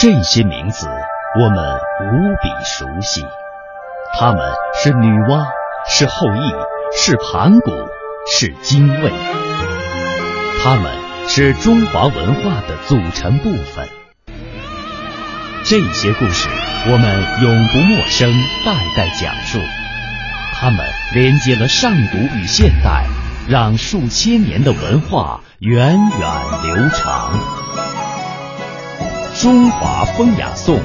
这些名字我们无比熟悉，他们是女娲，是后羿，是盘古，是精卫，他们是中华文化的组成部分。这些故事我们永不陌生，代代讲述。他们连接了上古与现代，让数千年的文化源远流长。中华风雅颂，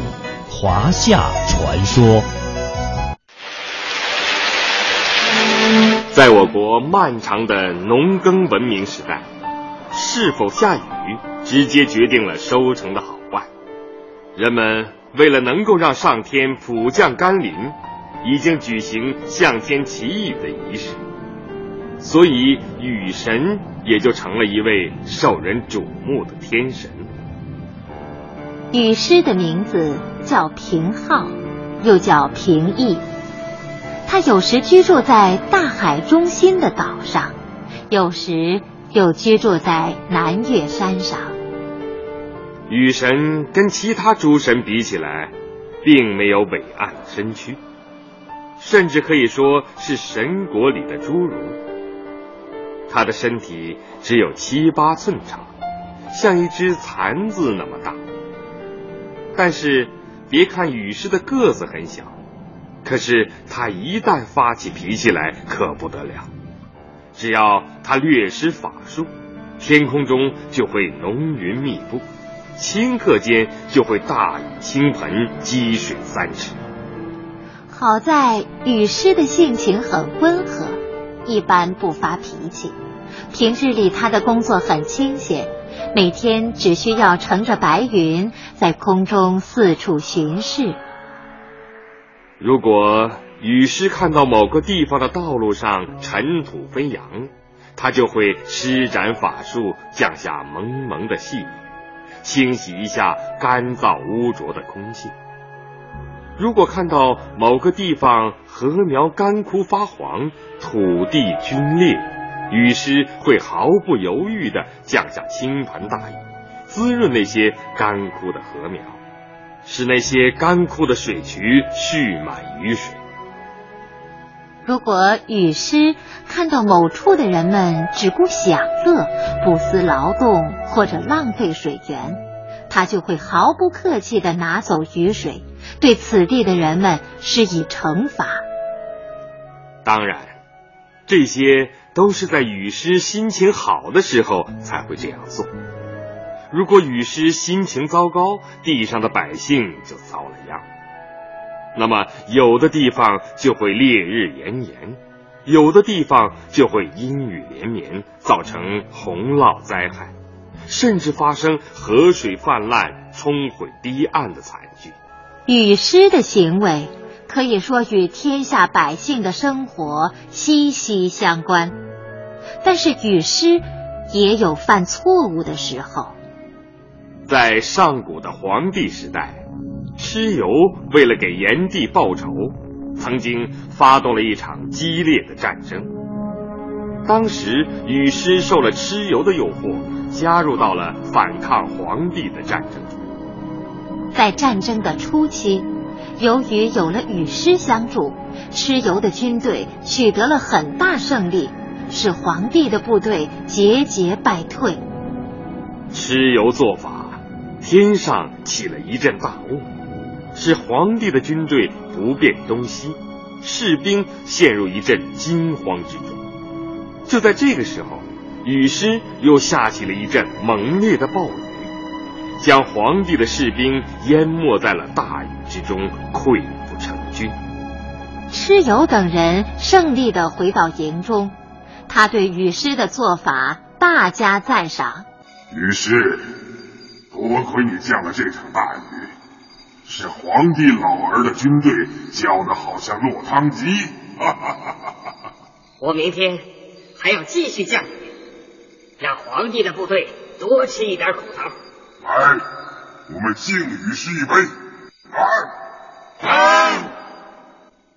华夏传说。在我国漫长的农耕文明时代，是否下雨直接决定了收成的好坏。人们为了能够让上天普降甘霖，已经举行向天祈雨的仪式，所以雨神也就成了一位受人瞩目的天神。雨师的名字叫平浩，又叫平易。他有时居住在大海中心的岛上，有时又居住在南岳山上。雨神跟其他诸神比起来，并没有伟岸的身躯，甚至可以说是神国里的侏儒。他的身体只有七八寸长，像一只蚕子那么大。但是，别看雨师的个子很小，可是他一旦发起脾气来，可不得了。只要他略施法术，天空中就会浓云密布，顷刻间就会大雨倾盆，积水三尺。好在雨师的性情很温和，一般不发脾气。平日里他的工作很清闲。每天只需要乘着白云在空中四处巡视。如果雨师看到某个地方的道路上尘土飞扬，他就会施展法术降下蒙蒙的细雨，清洗一下干燥污浊的空气。如果看到某个地方禾苗干枯发黄，土地皲裂。雨师会毫不犹豫地降下倾盆大雨，滋润那些干枯的禾苗，使那些干枯的水渠蓄满雨水。如果雨师看到某处的人们只顾享乐，不思劳动或者浪费水源，他就会毫不客气地拿走雨水，对此地的人们施以惩罚。当然，这些。都是在雨师心情好的时候才会这样做。如果雨师心情糟糕，地上的百姓就遭了殃。那么，有的地方就会烈日炎炎，有的地方就会阴雨连绵，造成洪涝灾害，甚至发生河水泛滥、冲毁堤岸的惨剧。雨师的行为可以说与天下百姓的生活息息相关。但是雨师也有犯错误的时候。在上古的黄帝时代，蚩尤为了给炎帝报仇，曾经发动了一场激烈的战争。当时雨师受了蚩尤的诱惑，加入到了反抗黄帝的战争中。在战争的初期，由于有了雨师相助，蚩尤的军队取得了很大胜利。使皇帝的部队节节败退。蚩尤做法，天上起了一阵大雾，使皇帝的军队不便东西，士兵陷入一阵惊慌之中。就在这个时候，雨师又下起了一阵猛烈的暴雨，将皇帝的士兵淹没在了大雨之中，溃不成军。蚩尤等人胜利的回到营中。他对雨师的做法大加赞赏。雨师，多亏你降了这场大雨，使皇帝老儿的军队浇得好像落汤鸡。我明天还要继续降雨，让皇帝的部队多吃一点苦头。来，我们敬雨师一杯。来，来。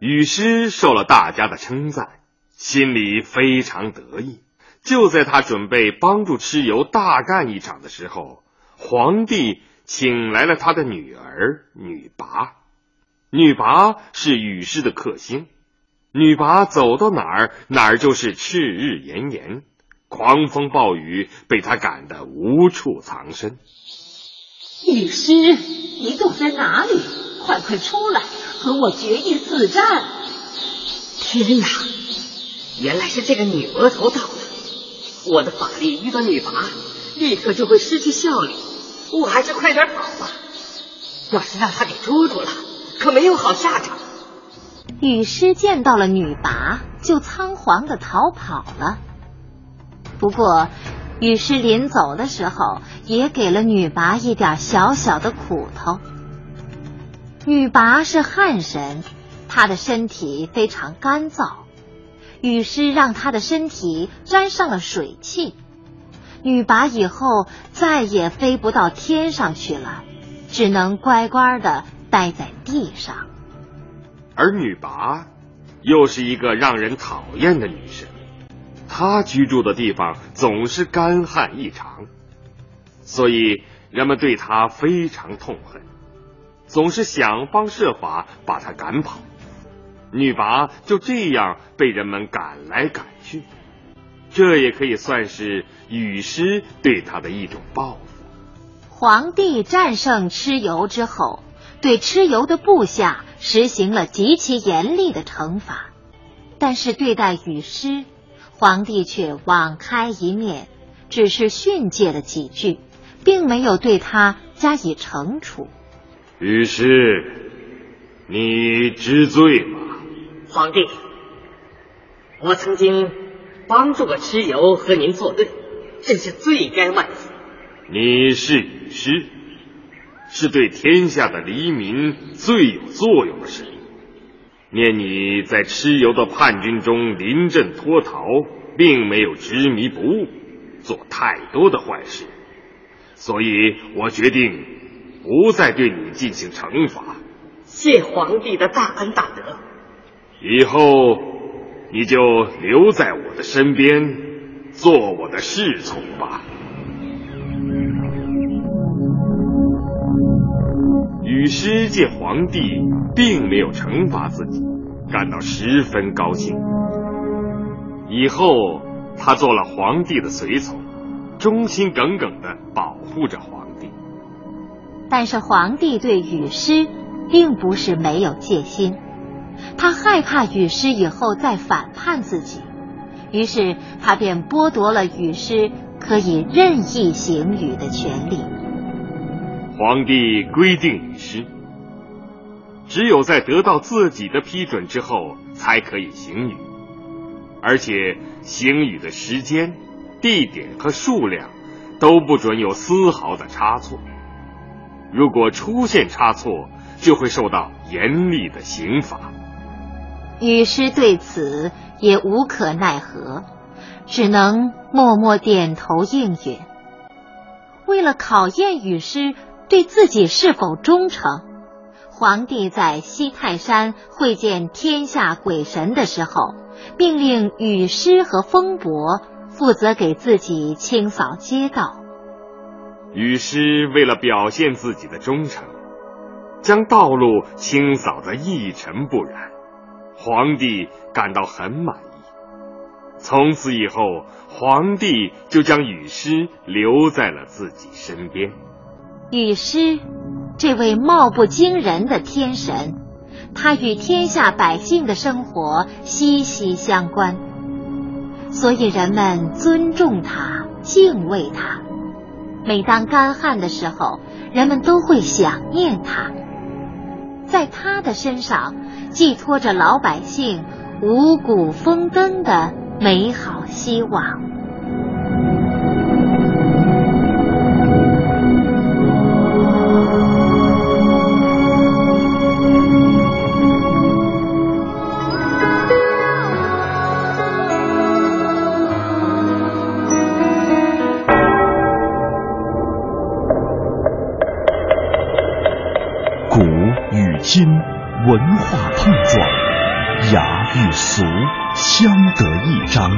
雨师受了大家的称赞。心里非常得意。就在他准备帮助蚩尤大干一场的时候，皇帝请来了他的女儿女拔。女拔是雨师的克星，女拔走到哪儿，哪儿就是赤日炎炎，狂风暴雨被他赶得无处藏身。雨师，你躲在哪里？快快出来，和我决一死战！天哪，原来是这个女魔头到了。我的法力遇到女拔，立刻就会失去效力。我还是快点跑吧。要是让他给捉住了，可没有好下场。雨师见到了女拔，就仓皇的逃跑了。不过，雨师临走的时候，也给了女拔一点小小的苦头。女魃是旱神，她的身体非常干燥。雨师让她的身体沾上了水汽，女魃以后再也飞不到天上去了，只能乖乖的待在地上。而女魃又是一个让人讨厌的女神，她居住的地方总是干旱异常，所以人们对她非常痛恨，总是想方设法把他赶跑。女魃就这样被人们赶来赶去，这也可以算是雨师对他的一种报复。皇帝战胜蚩尤之后，对蚩尤的部下实行了极其严厉的惩罚，但是对待雨师，皇帝却网开一面，只是训诫了几句，并没有对他加以惩处。禹师，你知罪吗？皇帝，我曾经帮助过蚩尤和您作对，真是罪该万死。你是雨师，是对天下的黎民最有作用的神。念你在蚩尤的叛军中临阵脱逃，并没有执迷不悟，做太多的坏事，所以我决定不再对你进行惩罚。谢皇帝的大恩大德。以后你就留在我的身边，做我的侍从吧。禹师见皇帝并没有惩罚自己，感到十分高兴。以后他做了皇帝的随从，忠心耿耿的保护着皇帝。但是皇帝对雨师并不是没有戒心。他害怕雨师以后再反叛自己，于是他便剥夺了雨师可以任意行雨的权利。皇帝规定雨师，只有在得到自己的批准之后才可以行雨，而且行雨的时间、地点和数量都不准有丝毫的差错。如果出现差错，就会受到严厉的刑罚。雨师对此也无可奈何，只能默默点头应允。为了考验雨师对自己是否忠诚，皇帝在西泰山会见天下鬼神的时候，命令雨师和风伯负责给自己清扫街道。雨师为了表现自己的忠诚，将道路清扫得一尘不染。皇帝感到很满意，从此以后，皇帝就将雨师留在了自己身边。雨师，这位貌不惊人的天神，他与天下百姓的生活息息相关，所以人们尊重他，敬畏他。每当干旱的时候，人们都会想念他，在他的身上。寄托着老百姓五谷丰登的美好希望。化碰撞，雅与俗相得益彰。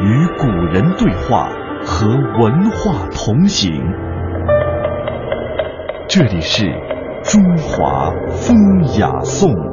与古人对话，和文化同行。这里是中华风雅颂。